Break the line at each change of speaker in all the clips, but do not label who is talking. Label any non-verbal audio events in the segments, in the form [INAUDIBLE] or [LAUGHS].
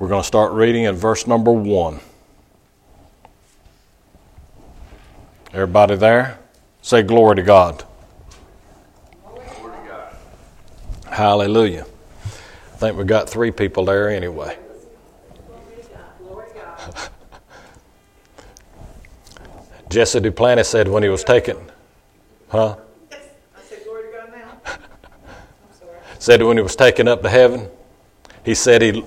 We're going to start reading in verse number 1. Everybody there? Say glory to God. Glory to God. Hallelujah. I think we got three people there anyway. [LAUGHS] Jesse Duplantis said when he was taken, huh? I said, glory to God now. I'm sorry. said when he was taken up to heaven, he said he,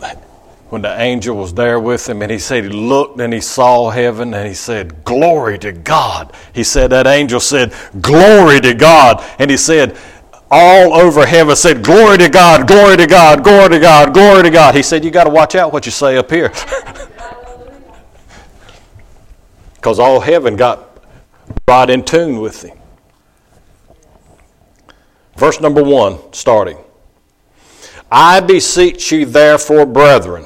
when the angel was there with him, and he said he looked and he saw heaven and he said, Glory to God. He said, that angel said, Glory to God. And he said, all over heaven said, Glory to God, glory to God, glory to God, glory to God. He said, You got to watch out what you say up here. [LAUGHS] because all heaven got right in tune with him. Verse number one, starting. I beseech you, therefore, brethren,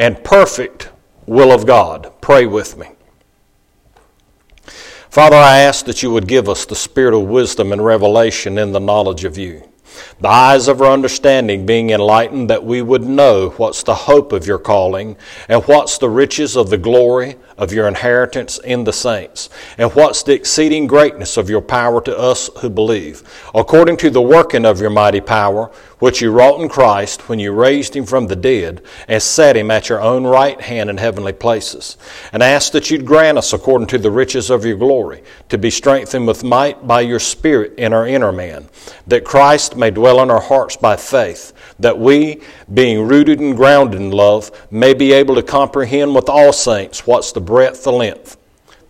and perfect will of God. Pray with me. Father, I ask that you would give us the spirit of wisdom and revelation in the knowledge of you the eyes of our understanding being enlightened, that we would know what's the hope of your calling, and what's the riches of the glory of your inheritance in the saints, and what's the exceeding greatness of your power to us who believe, according to the working of your mighty power, which you wrought in Christ when you raised him from the dead and set him at your own right hand in heavenly places, and ask that you'd grant us, according to the riches of your glory, to be strengthened with might by your Spirit in our inner man, that Christ may dwell in our hearts by faith, that we, being rooted and grounded in love, may be able to comprehend with all saints what's the breadth, the length,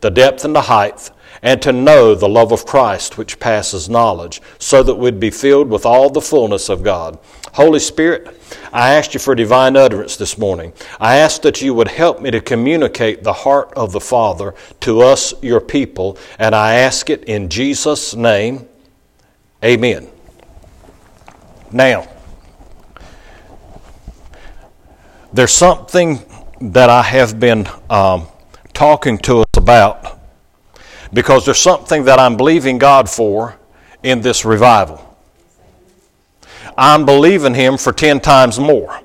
the depth, and the height, and to know the love of Christ which passes knowledge, so that we'd be filled with all the fullness of God. Holy Spirit, I ask you for divine utterance this morning. I ask that you would help me to communicate the heart of the Father to us, your people, and I ask it in Jesus' name. Amen. Now, there's something that I have been um, talking to us about because there's something that I'm believing God for in this revival. I'm believing Him for 10 times more.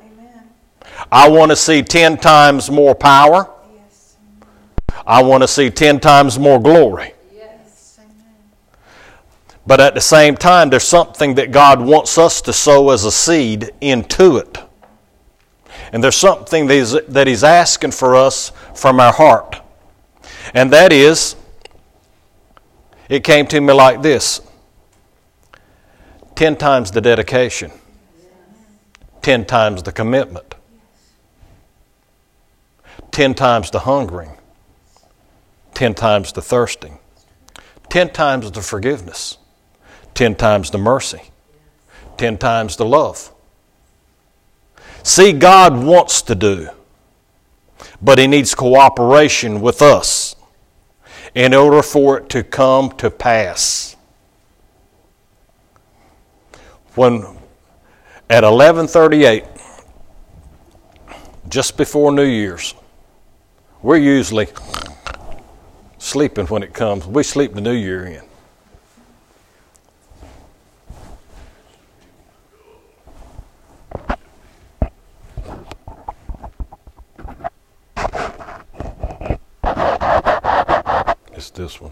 I want to see 10 times more power. I want to see 10 times more glory. But at the same time, there's something that God wants us to sow as a seed into it. And there's something that that he's asking for us from our heart. And that is, it came to me like this. 10 times the dedication, 10 times the commitment, 10 times the hungering, 10 times the thirsting, 10 times the forgiveness, 10 times the mercy, 10 times the love. See, God wants to do, but He needs cooperation with us in order for it to come to pass. When at 11:38 just before New Year's we're usually sleeping when it comes. We sleep the New Year in. This one.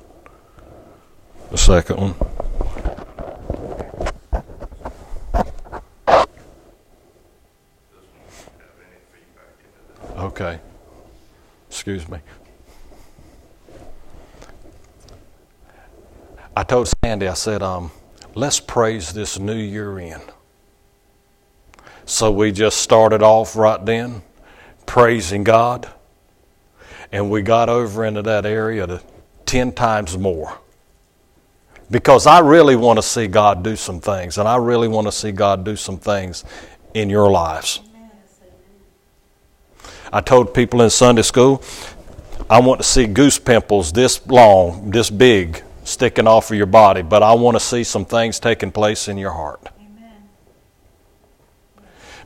The second one. Okay. Excuse me. I told Sandy, I said, um, let's praise this new year in. So we just started off right then, praising God. And we got over into that area to 10 times more. Because I really want to see God do some things, and I really want to see God do some things in your lives. I told people in Sunday school, I want to see goose pimples this long, this big, sticking off of your body, but I want to see some things taking place in your heart.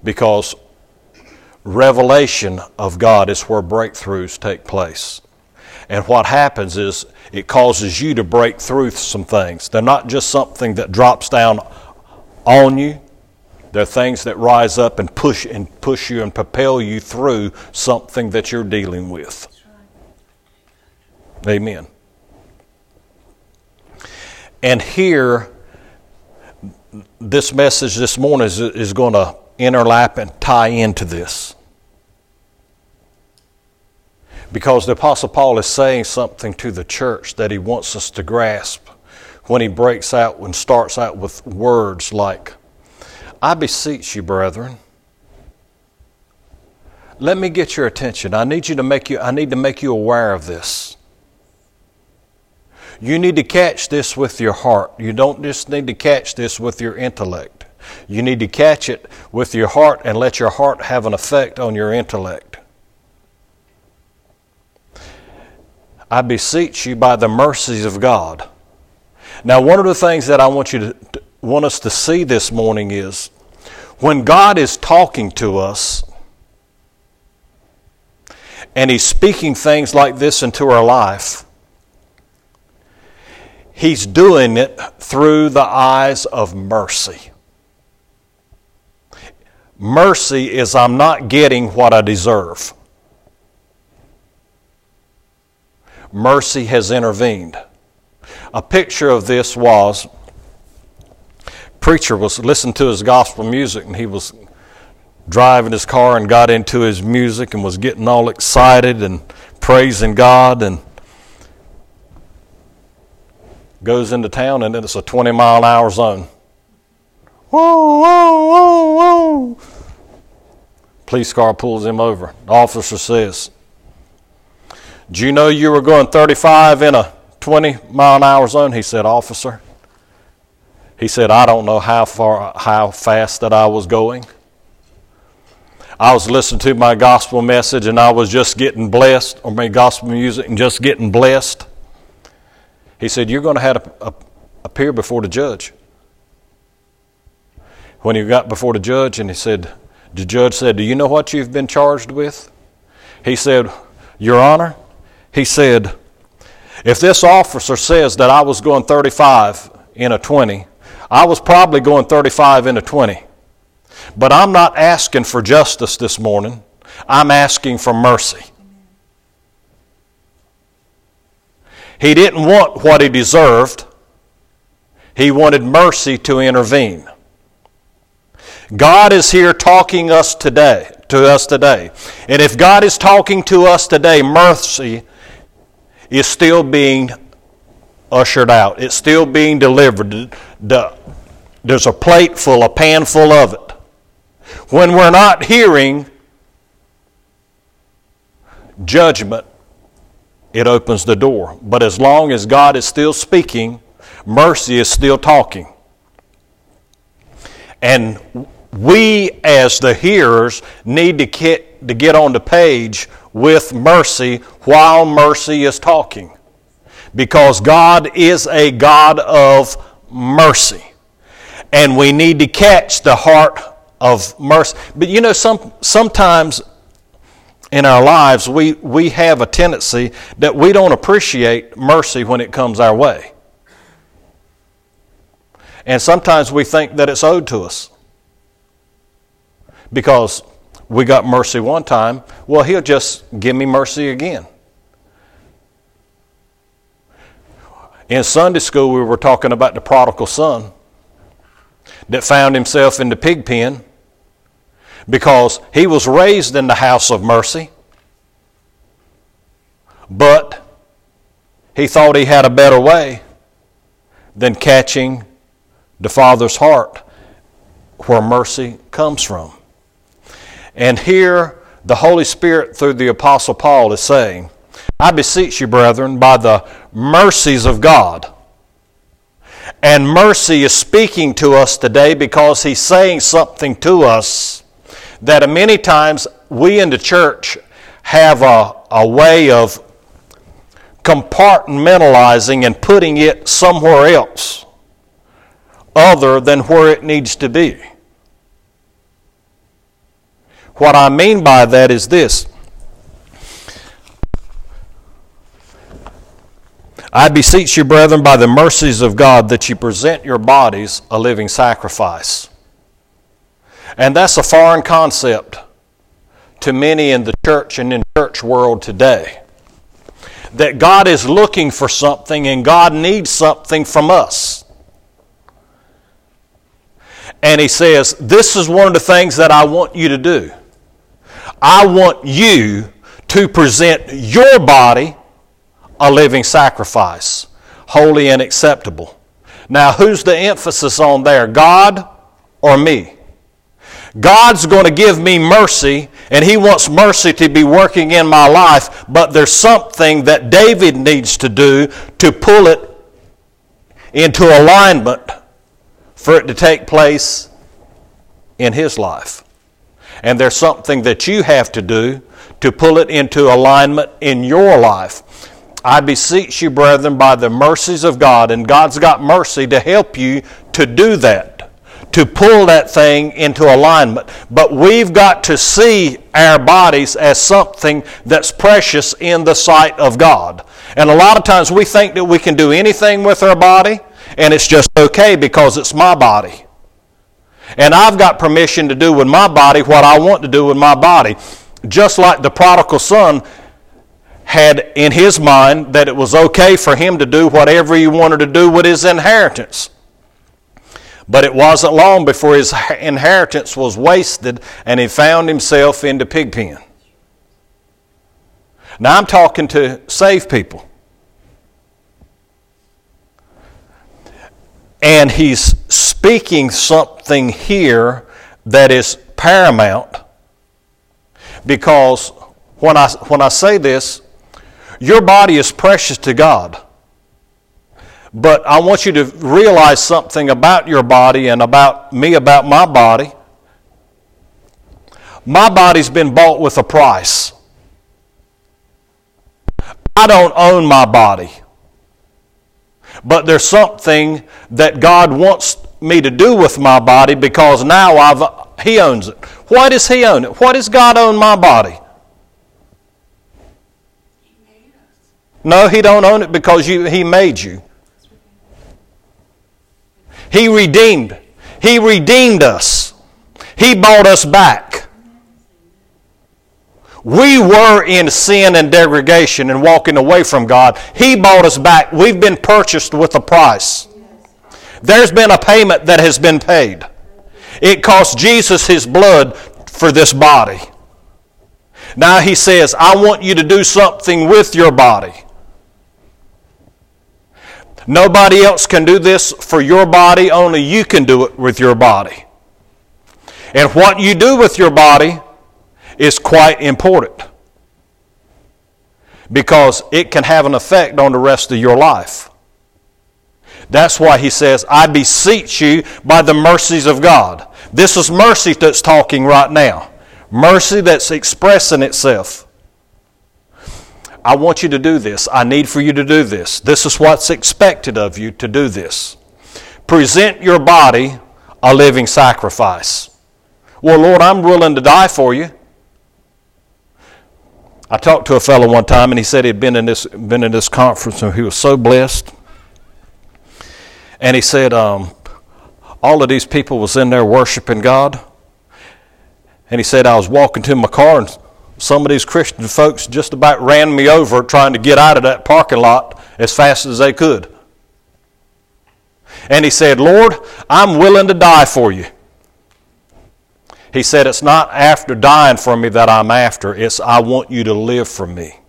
Because revelation of God is where breakthroughs take place. And what happens is it causes you to break through some things. They're not just something that drops down on you. They're things that rise up and push and push you and propel you through something that you're dealing with. Amen. And here, this message this morning is, is going to interlap and tie into this. Because the Apostle Paul is saying something to the church that he wants us to grasp when he breaks out and starts out with words like, I beseech you, brethren. Let me get your attention. I need you to make you I need to make you aware of this. You need to catch this with your heart. You don't just need to catch this with your intellect. You need to catch it with your heart and let your heart have an effect on your intellect. I beseech you by the mercies of God. Now, one of the things that I want you to want us to see this morning is when God is talking to us and He's speaking things like this into our life, He's doing it through the eyes of mercy. Mercy is I'm not getting what I deserve. Mercy has intervened. A picture of this was preacher was listening to his gospel music and he was driving his car and got into his music and was getting all excited and praising God and goes into town and it's a 20 mile an hour zone. Whoa, whoa, whoa, whoa. Police car pulls him over. The officer says, do you know you were going 35 in a 20 mile an hour zone? He said, Officer. He said, I don't know how far, how fast that I was going. I was listening to my gospel message and I was just getting blessed, or my gospel music and just getting blessed. He said, You're going to have to appear before the judge. When he got before the judge and he said, The judge said, Do you know what you've been charged with? He said, Your Honor, he said, If this officer says that I was going 35 in a 20, I was probably going 35 in a 20. But I'm not asking for justice this morning, I'm asking for mercy. He didn't want what he deserved. He wanted mercy to intervene. God is here talking us today, to us today. And if God is talking to us today, mercy is still being ushered out. It's still being delivered. There's a plate full, a pan full of it. When we're not hearing judgment, it opens the door. But as long as God is still speaking, mercy is still talking. And we, as the hearers, need to to get on the page with mercy while mercy is talking. Because God is a God of mercy. And we need to catch the heart of mercy. But you know, some, sometimes in our lives, we, we have a tendency that we don't appreciate mercy when it comes our way. And sometimes we think that it's owed to us. Because we got mercy one time, well, He'll just give me mercy again. In Sunday school, we were talking about the prodigal son that found himself in the pig pen because he was raised in the house of mercy, but he thought he had a better way than catching the Father's heart where mercy comes from. And here, the Holy Spirit, through the Apostle Paul, is saying, I beseech you, brethren, by the mercies of God. And mercy is speaking to us today because he's saying something to us that many times we in the church have a, a way of compartmentalizing and putting it somewhere else other than where it needs to be. What I mean by that is this I beseech you, brethren, by the mercies of God, that you present your bodies a living sacrifice. And that's a foreign concept to many in the church and in church world today. That God is looking for something and God needs something from us. And He says, This is one of the things that I want you to do. I want you to present your body a living sacrifice, holy and acceptable. Now, who's the emphasis on there, God or me? God's going to give me mercy, and He wants mercy to be working in my life, but there's something that David needs to do to pull it into alignment for it to take place in his life. And there's something that you have to do to pull it into alignment in your life. I beseech you, brethren, by the mercies of God, and God's got mercy to help you to do that, to pull that thing into alignment. But we've got to see our bodies as something that's precious in the sight of God. And a lot of times we think that we can do anything with our body, and it's just okay because it's my body. And I've got permission to do with my body what I want to do with my body. Just like the prodigal son had in his mind that it was okay for him to do whatever he wanted to do with his inheritance. But it wasn't long before his inheritance was wasted and he found himself in the pig pen. Now I'm talking to saved people. And he's speaking something here that is paramount because when I, when I say this, your body is precious to God. But I want you to realize something about your body and about me, about my body. My body's been bought with a price. I don't own my body. But there's something that God wants me to do with my body because now I've, He owns it. Why does He own it? Why does God own my body? No, he don't own it because you, he made you. He redeemed. He redeemed us. He bought us back. We were in sin and degradation and walking away from God. He bought us back. We've been purchased with a price. There's been a payment that has been paid. It cost Jesus his blood for this body. Now he says, I want you to do something with your body. Nobody else can do this for your body, only you can do it with your body. And what you do with your body is quite important because it can have an effect on the rest of your life. That's why he says, I beseech you by the mercies of God. This is mercy that's talking right now. Mercy that's expressing itself. I want you to do this. I need for you to do this. This is what's expected of you to do this. Present your body a living sacrifice. Well, Lord, I'm willing to die for you. I talked to a fellow one time, and he said he'd been in this been in this conference, and he was so blessed. And he said, um, all of these people was in there worshiping God. And he said, I was walking to my car, and some of these Christian folks just about ran me over trying to get out of that parking lot as fast as they could. And he said, Lord, I'm willing to die for you. He said, It's not after dying for me that I'm after, it's I want you to live for me.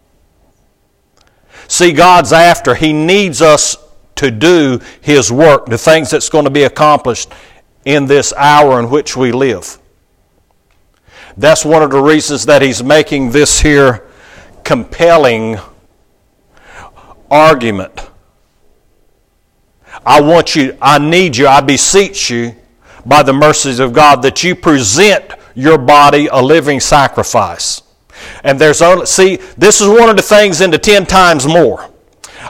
See, God's after. He needs us to do His work, the things that's going to be accomplished in this hour in which we live. That's one of the reasons that he's making this here compelling argument. I want you, I need you, I beseech you by the mercies of God that you present your body a living sacrifice. And there's only, see, this is one of the things into 10 times more.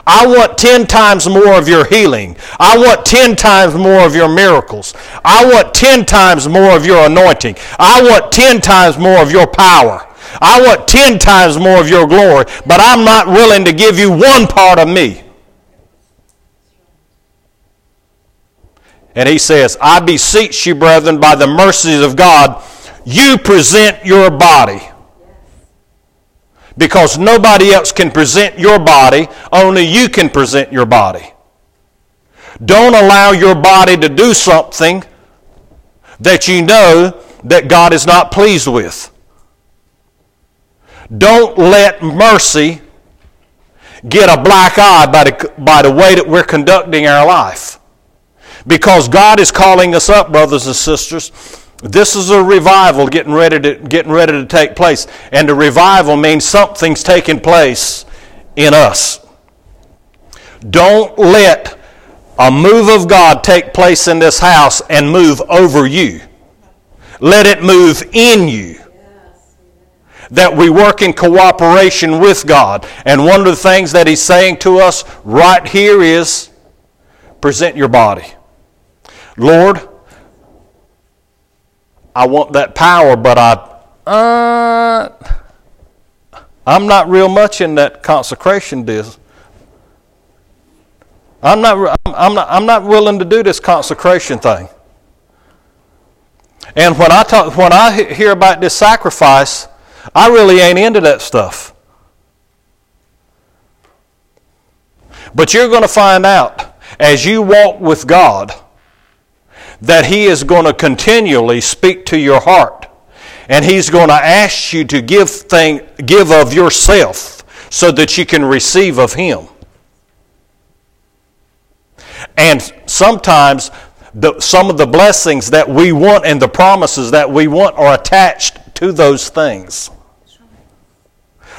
I want 10 times more of your healing. I want 10 times more of your miracles. I want 10 times more of your anointing. I want 10 times more of your power. I want 10 times more of your glory, but I'm not willing to give you one part of me. And he says, I beseech you, brethren, by the mercies of God, you present your body. Because nobody else can present your body, only you can present your body. Don't allow your body to do something that you know that God is not pleased with. Don't let mercy get a black eye by the, by the way that we're conducting our life. Because God is calling us up, brothers and sisters. This is a revival getting ready to, getting ready to take place. And the revival means something's taking place in us. Don't let a move of God take place in this house and move over you. Let it move in you that we work in cooperation with God. And one of the things that He's saying to us right here is present your body. Lord, I want that power, but I, uh, I'm not real much in that consecration deal. I'm not, I'm, not, I'm not willing to do this consecration thing. And when I, talk, when I hear about this sacrifice, I really ain't into that stuff. But you're going to find out as you walk with God that He is going to continually speak to your heart. And He's going to ask you to give, thing, give of yourself so that you can receive of Him. And sometimes the, some of the blessings that we want and the promises that we want are attached to those things.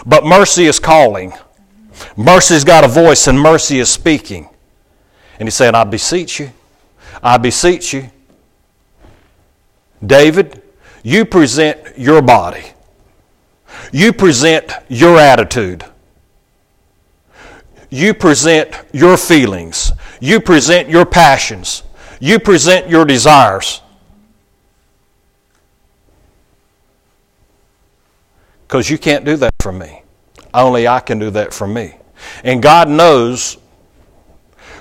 But mercy is calling. Mercy's got a voice and mercy is speaking. And he's saying, I beseech you. I beseech you. David, you present your body. You present your attitude. You present your feelings. You present your passions. You present your desires. because you can't do that for me. Only I can do that for me. And God knows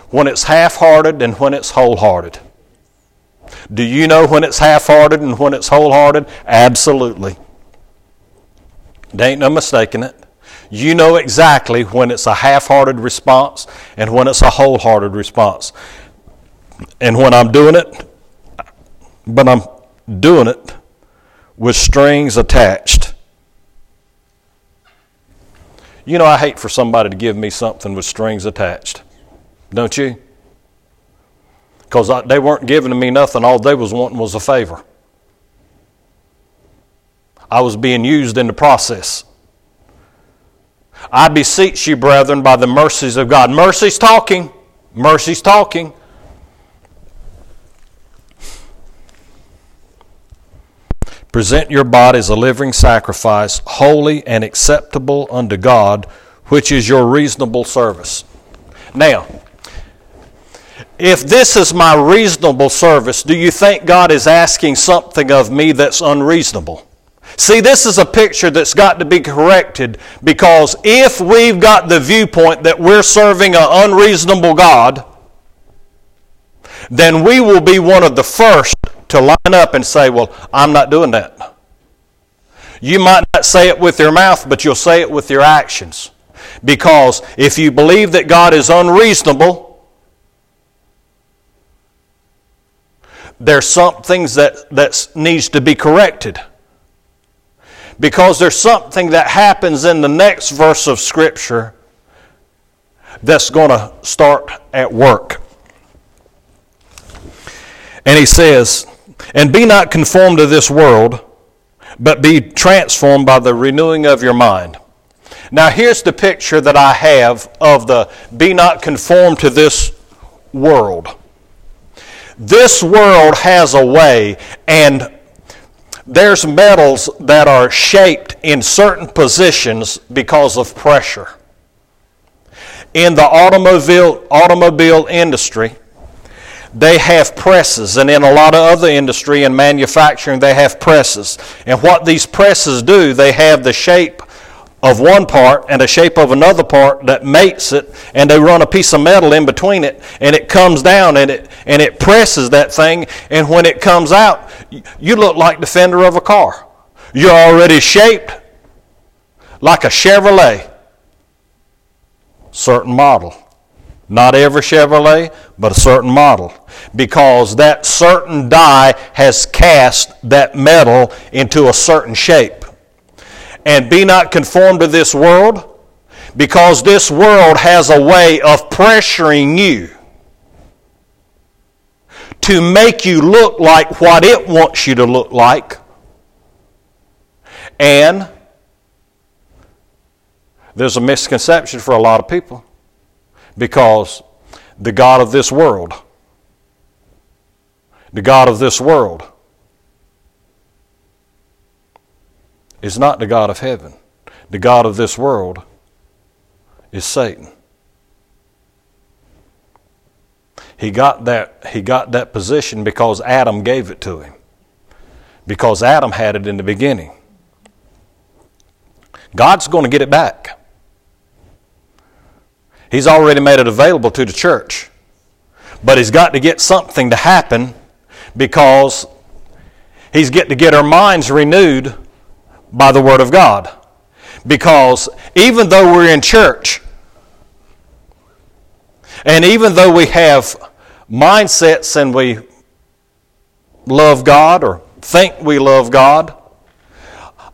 when it's half hearted and when it's wholehearted. Do you know when it's half hearted and when it's wholehearted? Absolutely. There ain't no mistaking it. You know exactly when it's a half hearted response and when it's a wholehearted response. And when I'm doing it, but I'm doing it with strings attached. You know, I hate for somebody to give me something with strings attached. Don't you? Because they weren't giving me nothing. All they was wanting was a favor. I was being used in the process. I beseech you, brethren, by the mercies of God. Mercy's talking. Mercy's talking. Present your bodies a living sacrifice, holy and acceptable unto God, which is your reasonable service. Now, if this is my reasonable service, do you think God is asking something of me that's unreasonable? See, this is a picture that's got to be corrected because if we've got the viewpoint that we're serving an unreasonable God, then we will be one of the first to line up and say, Well, I'm not doing that. You might not say it with your mouth, but you'll say it with your actions. Because if you believe that God is unreasonable, there's some things that, that needs to be corrected. Because there's something that happens in the next verse of Scripture that's going to start at work. And he says, and be not conformed to this world, but be transformed by the renewing of your mind. Now, here's the picture that I have of the be not conformed to this world. This world has a way, and there's metals that are shaped in certain positions because of pressure. In the automobile, automobile industry, they have presses, and in a lot of other industry and manufacturing, they have presses. And what these presses do, they have the shape of one part and the shape of another part that mates it, and they run a piece of metal in between it, and it comes down and it and it presses that thing, and when it comes out, you look like the fender of a car. You're already shaped like a Chevrolet, certain model. Not every Chevrolet, but a certain model. Because that certain die has cast that metal into a certain shape. And be not conformed to this world, because this world has a way of pressuring you to make you look like what it wants you to look like. And there's a misconception for a lot of people because the God of this world, the God of this world, is not the God of heaven. The God of this world is Satan. He got that, he got that position because Adam gave it to him. Because Adam had it in the beginning. God's going to get it back. He's already made it available to the church. But he's got to get something to happen because he's got to get our minds renewed by the Word of God. Because even though we're in church, and even though we have mindsets and we love God or think we love God,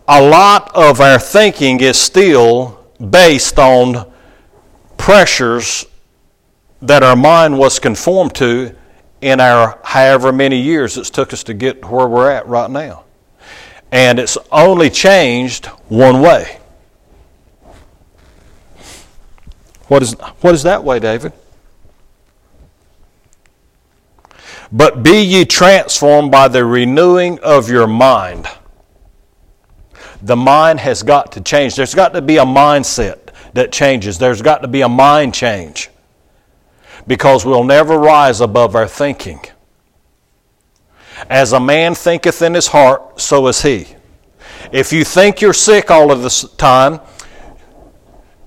a lot of our thinking is still based on pressures that our mind was conformed to in our however many years it's took us to get where we're at right now. And it's only changed one way. What is, what is that way, David? But be ye transformed by the renewing of your mind. The mind has got to change. There's got to be a mindset that changes. There's got to be a mind change because we'll never rise above our thinking. As a man thinketh in his heart, so is he. If you think you're sick all of the time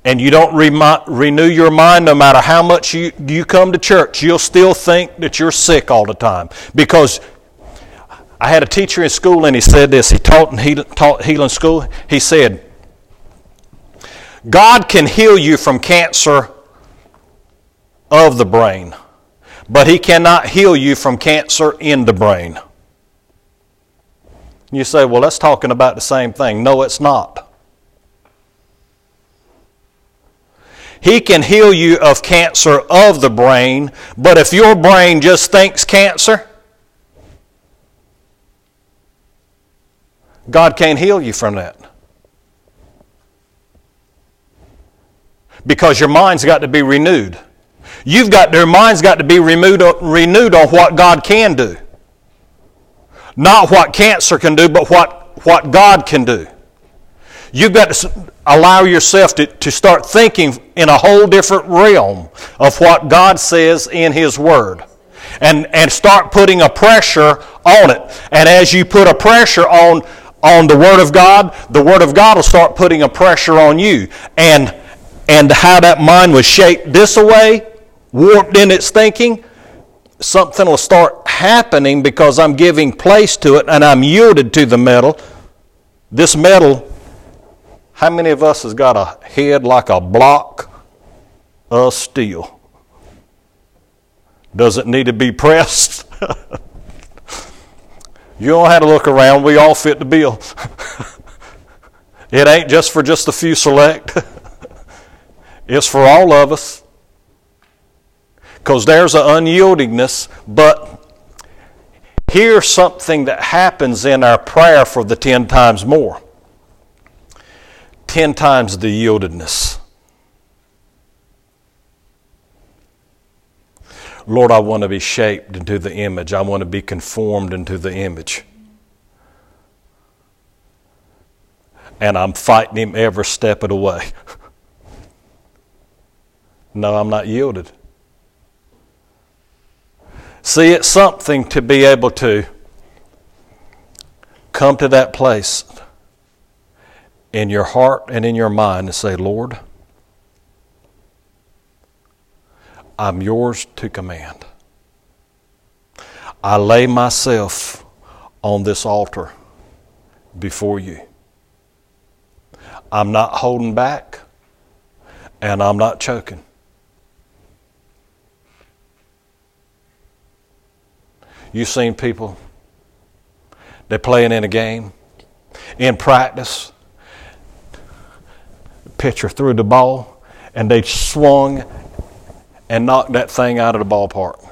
and you don't re- renew your mind no matter how much you, you come to church, you'll still think that you're sick all the time because I had a teacher in school and he said this. He taught in healing, taught healing school. He said, God can heal you from cancer of the brain, but He cannot heal you from cancer in the brain. You say, well, that's talking about the same thing. No, it's not. He can heal you of cancer of the brain, but if your brain just thinks cancer, God can't heal you from that. because your mind's got to be renewed. You've got your mind's got to be renewed, renewed on what God can do. Not what cancer can do, but what, what God can do. You've got to allow yourself to, to start thinking in a whole different realm of what God says in His Word. And, and start putting a pressure on it. And as you put a pressure on, on the Word of God, the Word of God will start putting a pressure on you. And and how that mind was shaped this way, warped in its thinking, something will start happening because I'm giving place to it and I'm yielded to the metal. This metal, how many of us has got a head like a block of steel? Does it need to be pressed? [LAUGHS] you don't have to look around. We all fit the bill. [LAUGHS] it ain't just for just a few select. [LAUGHS] It's for all of us. Because there's an unyieldingness, but here's something that happens in our prayer for the ten times more. Ten times the yieldedness. Lord, I want to be shaped into the image. I want to be conformed into the image. and I'm fighting him every step of the way. [LAUGHS] no, I'm not yielded. See, it's something to be able to come to that place in your heart and in your mind and say, Lord, I'm yours to command. I lay myself on this altar before you. I'm not holding back and I'm not choking. You've seen people, they're playing in a game, in practice, pitcher threw the ball, and they swung and knocked that thing out of the ballpark.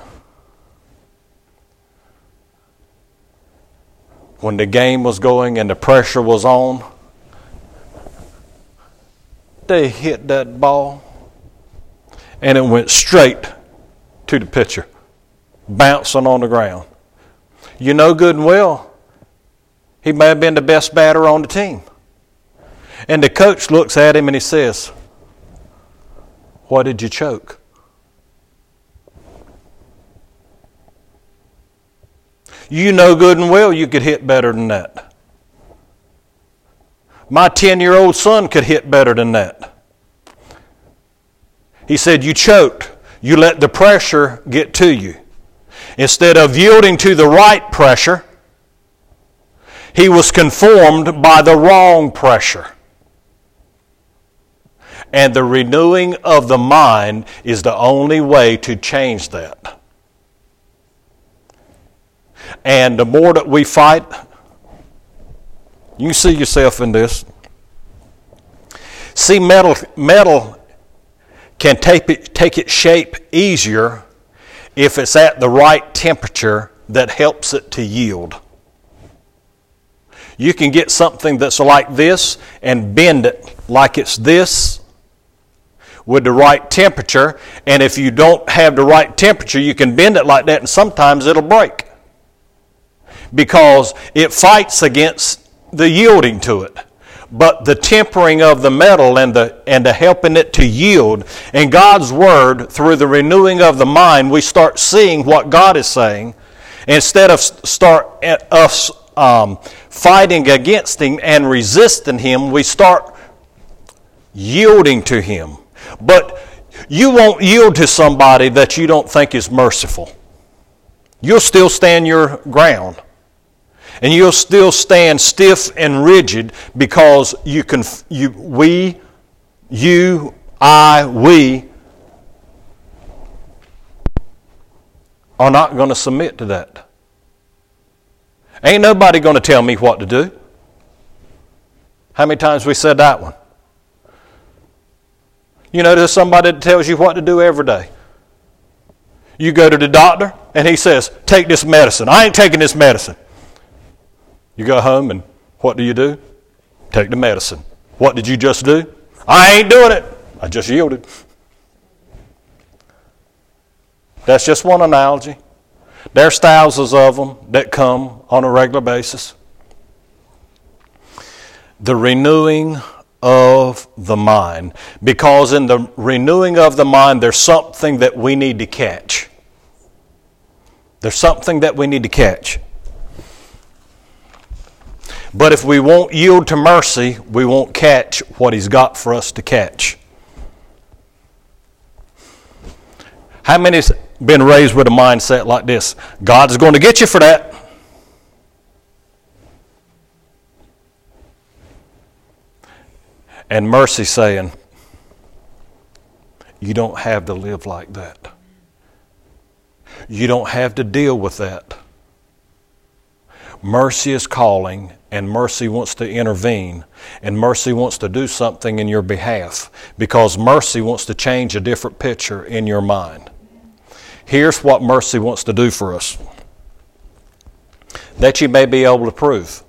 When the game was going and the pressure was on, they hit that ball and it went straight to the pitcher, bouncing on the ground. You know good and well, he may have been the best batter on the team. And the coach looks at him and he says, What did you choke? You know good and well you could hit better than that. My 10 year old son could hit better than that. He said, You choked. You let the pressure get to you. Instead of yielding to the right pressure, he was conformed by the wrong pressure. And the renewing of the mind is the only way to change that. And the more that we fight, you see yourself in this. See, metal, metal can take, it, take its shape easier if it's at the right temperature that helps it to yield. You can get something that's like this and bend it like it's this with the right temperature. And if you don't have the right temperature, you can bend it like that and sometimes it'll break because it fights against the yielding to it. But the tempering of the metal and the, and the helping it to yield, In God's Word, through the renewing of the mind, we start seeing what God is saying. Instead of start eh, us um, fighting against Him and resisting Him, we start yielding to Him. But you won't yield to somebody that you don't think is merciful. You'll still stand your ground. And you'll still stand stiff and rigid because you can, you, we, you, I, we are not going to submit to that. Ain't nobody going to tell me what to do. How many times we said that one? You know, there's somebody that tells you what to do every day. You go to the doctor and he says, Take this medicine. I ain't taking this medicine. You go home and what do you do? Take the medicine. What did you just do? I ain't doing it. I just yielded. That's just one analogy. There's thousands of them that come on a regular basis. The renewing of the mind. Because in the renewing of the mind, there's something that we need to catch. There's something that we need to catch. But if we won't yield to mercy, we won't catch what He's got for us to catch. How many's been raised with a mindset like this? God's going to get you for that. And mercy saying, You don't have to live like that. You don't have to deal with that. Mercy is calling, and mercy wants to intervene, and mercy wants to do something in your behalf because mercy wants to change a different picture in your mind. Here's what mercy wants to do for us that you may be able to prove.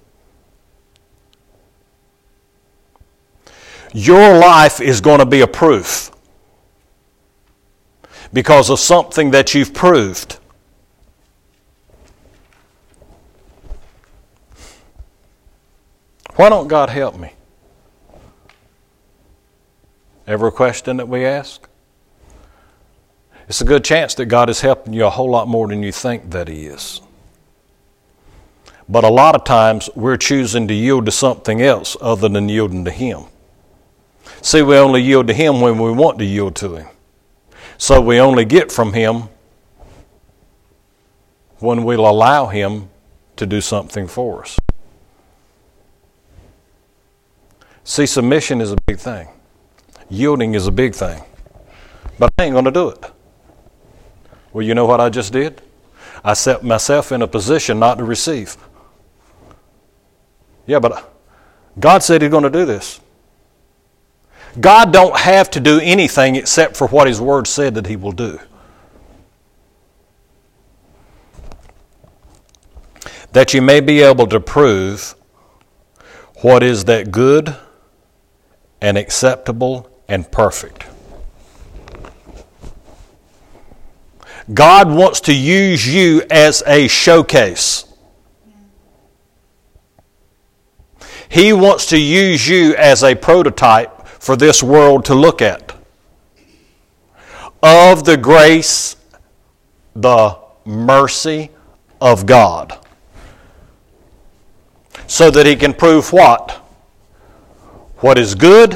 Your life is going to be a proof because of something that you've proved. Why don't God help me? Every question that we ask? It's a good chance that God is helping you a whole lot more than you think that He is. But a lot of times we're choosing to yield to something else other than yielding to Him. See, we only yield to Him when we want to yield to Him. So we only get from Him when we'll allow Him to do something for us. See, submission is a big thing, yielding is a big thing. But I ain't going to do it. Well, you know what I just did? I set myself in a position not to receive. Yeah, but God said He's going to do this. God don't have to do anything except for what His Word said that He will do. That you may be able to prove what is that good and acceptable and perfect. God wants to use you as a showcase. He wants to use you as a prototype for this world to look at of the grace, the mercy of God. So that He can prove what? What is good,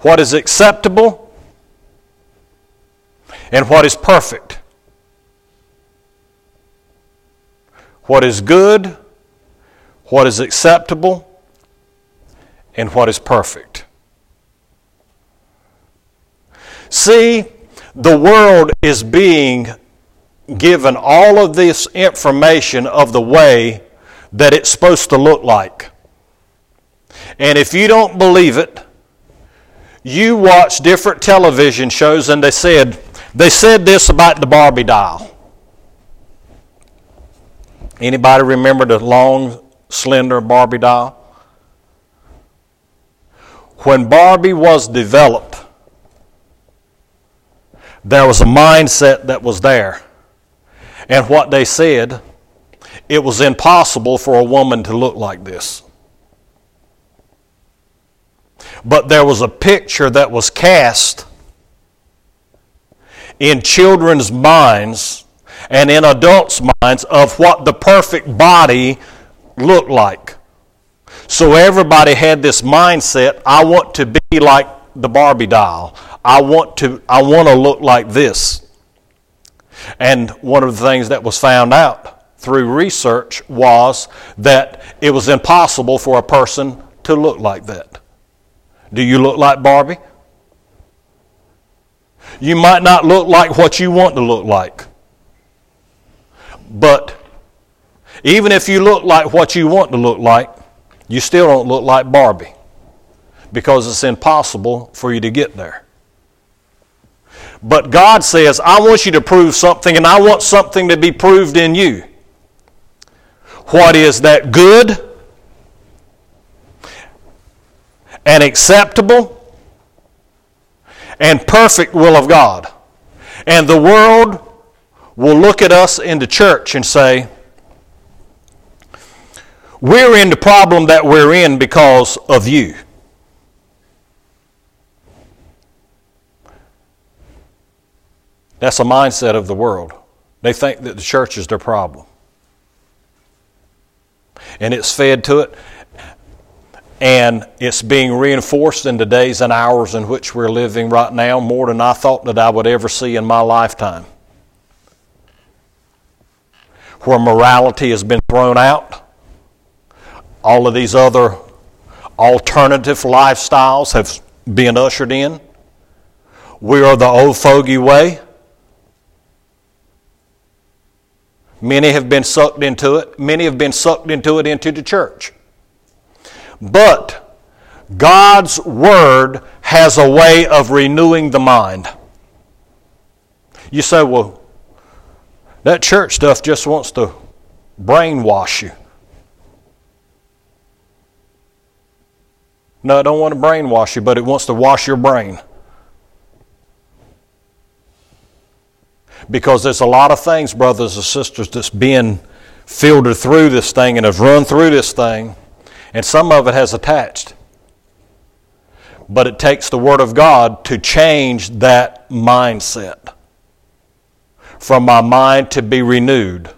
what is acceptable, and what is perfect. what is good, what is acceptable, and what is perfect. See, the world is being given all of this information of the way that it's supposed to look like. And if you don't believe it, you watch different television shows and they said they said this about the Barbie doll. Anybody remember the long, slender Barbie doll? When Barbie was developed, there was a mindset that was there. And what they said, it was impossible for a woman to look like this. But there was a picture that was cast in children's minds and in adults' minds of what the perfect body looked like. So everybody had this mindset I want to be like the Barbie doll. I want to, I want to look like this. And one of the things that was found out through research was that it was impossible for a person to look like that. Do you look like Barbie? You might not look like what you want to look like. But even if you look like what you want to look like, you still don't look like Barbie because it's impossible for you to get there. But God says, I want you to prove something, and I want something to be proved in you. What is that good and acceptable and perfect will of God? And the world will look at us in the church and say, We're in the problem that we're in because of you. That's a mindset of the world. They think that the church is their problem. And it's fed to it, and it's being reinforced in the days and hours in which we're living right now more than I thought that I would ever see in my lifetime where morality has been thrown out. All of these other alternative lifestyles have been ushered in. We are the old fogey way. Many have been sucked into it. Many have been sucked into it into the church. But God's Word has a way of renewing the mind. You say, well, that church stuff just wants to brainwash you. No, it don't want to brainwash you, but it wants to wash your brain. Because there's a lot of things, brothers and sisters, that's being filtered through this thing and have run through this thing. And some of it has attached. But it takes the Word of God to change that mindset. From my mind to be renewed.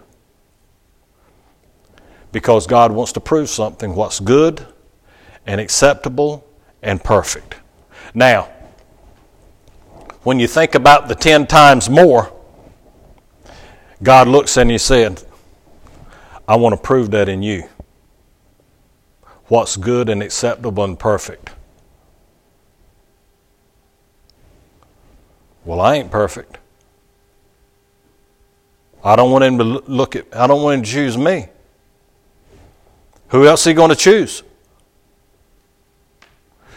Because God wants to prove something what's good and acceptable and perfect. Now, when you think about the 10 times more, God looks and He said, I want to prove that in you. What's good and acceptable and perfect. Well, I ain't perfect. I don't want him to look at I don't want him to choose me. Who else is he going to choose?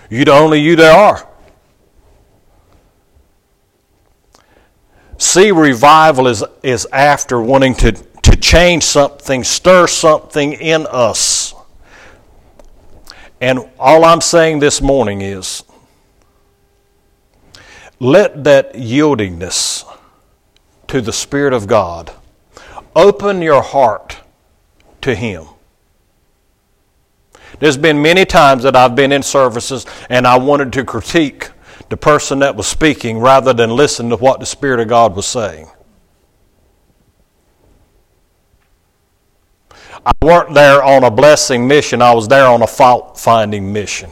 You the only you there are. See, revival is, is after wanting to, to change something, stir something in us. And all I'm saying this morning is let that yieldingness to the Spirit of God open your heart to Him. There's been many times that I've been in services and I wanted to critique the person that was speaking rather than listen to what the Spirit of God was saying. I weren't there on a blessing mission, I was there on a fault finding mission.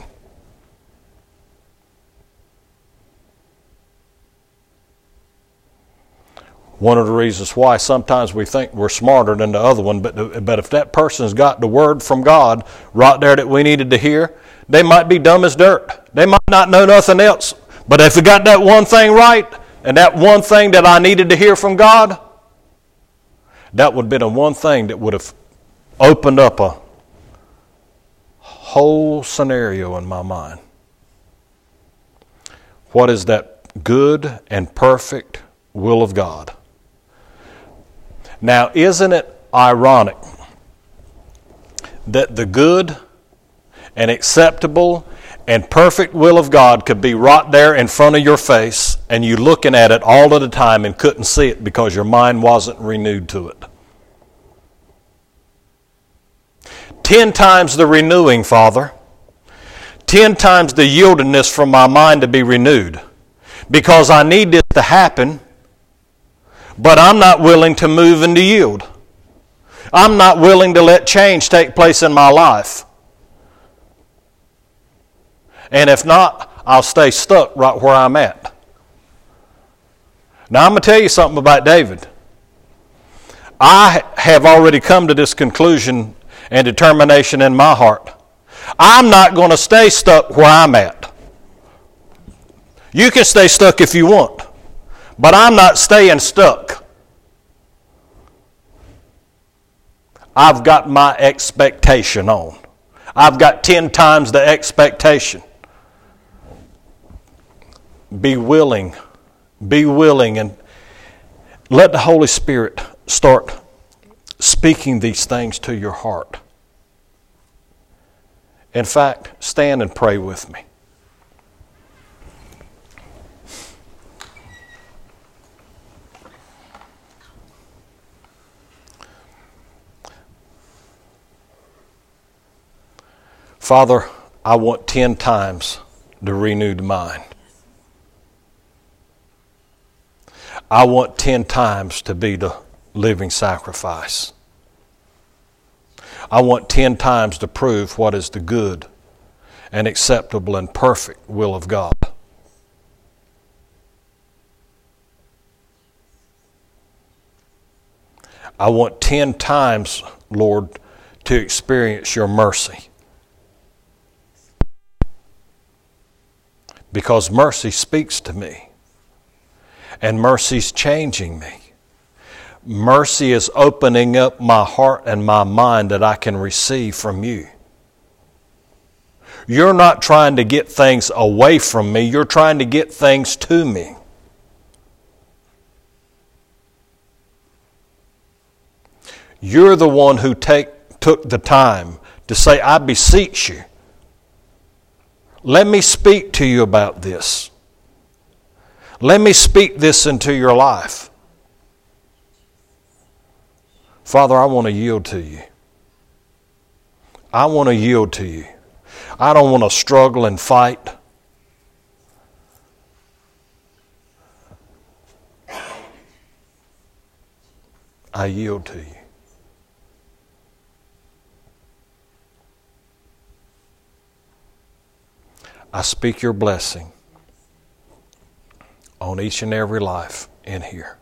One of the reasons why sometimes we think we're smarter than the other one, but, but if that person's got the word from God right there that we needed to hear, they might be dumb as dirt. They might not know nothing else. But if we got that one thing right, and that one thing that I needed to hear from God, that would have been the one thing that would have opened up a whole scenario in my mind. What is that good and perfect will of God? Now, isn't it ironic that the good and acceptable and perfect will of God could be right there in front of your face and you looking at it all of the time and couldn't see it because your mind wasn't renewed to it? Ten times the renewing, Father. Ten times the yieldedness from my mind to be renewed. Because I need this to happen but I'm not willing to move and to yield. I'm not willing to let change take place in my life. And if not, I'll stay stuck right where I'm at. Now, I'm going to tell you something about David. I have already come to this conclusion and determination in my heart. I'm not going to stay stuck where I'm at. You can stay stuck if you want. But I'm not staying stuck. I've got my expectation on. I've got 10 times the expectation. Be willing. Be willing and let the Holy Spirit start speaking these things to your heart. In fact, stand and pray with me. Father, I want 10 times to renew the renewed mind. I want 10 times to be the living sacrifice. I want 10 times to prove what is the good and acceptable and perfect will of God. I want 10 times, Lord, to experience your mercy. because mercy speaks to me. And mercy's changing me. Mercy is opening up my heart and my mind that I can receive from you. You're not trying to get things away from me, you're trying to get things to me. You're the one who take, took the time to say, I beseech you. Let me speak to you about this. Let me speak this into your life. Father, I want to yield to you. I want to yield to you. I don't want to struggle and fight. I yield to you. I speak your blessing on each and every life in here.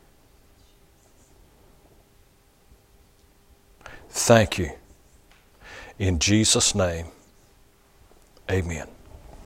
Thank you. In Jesus' name, amen.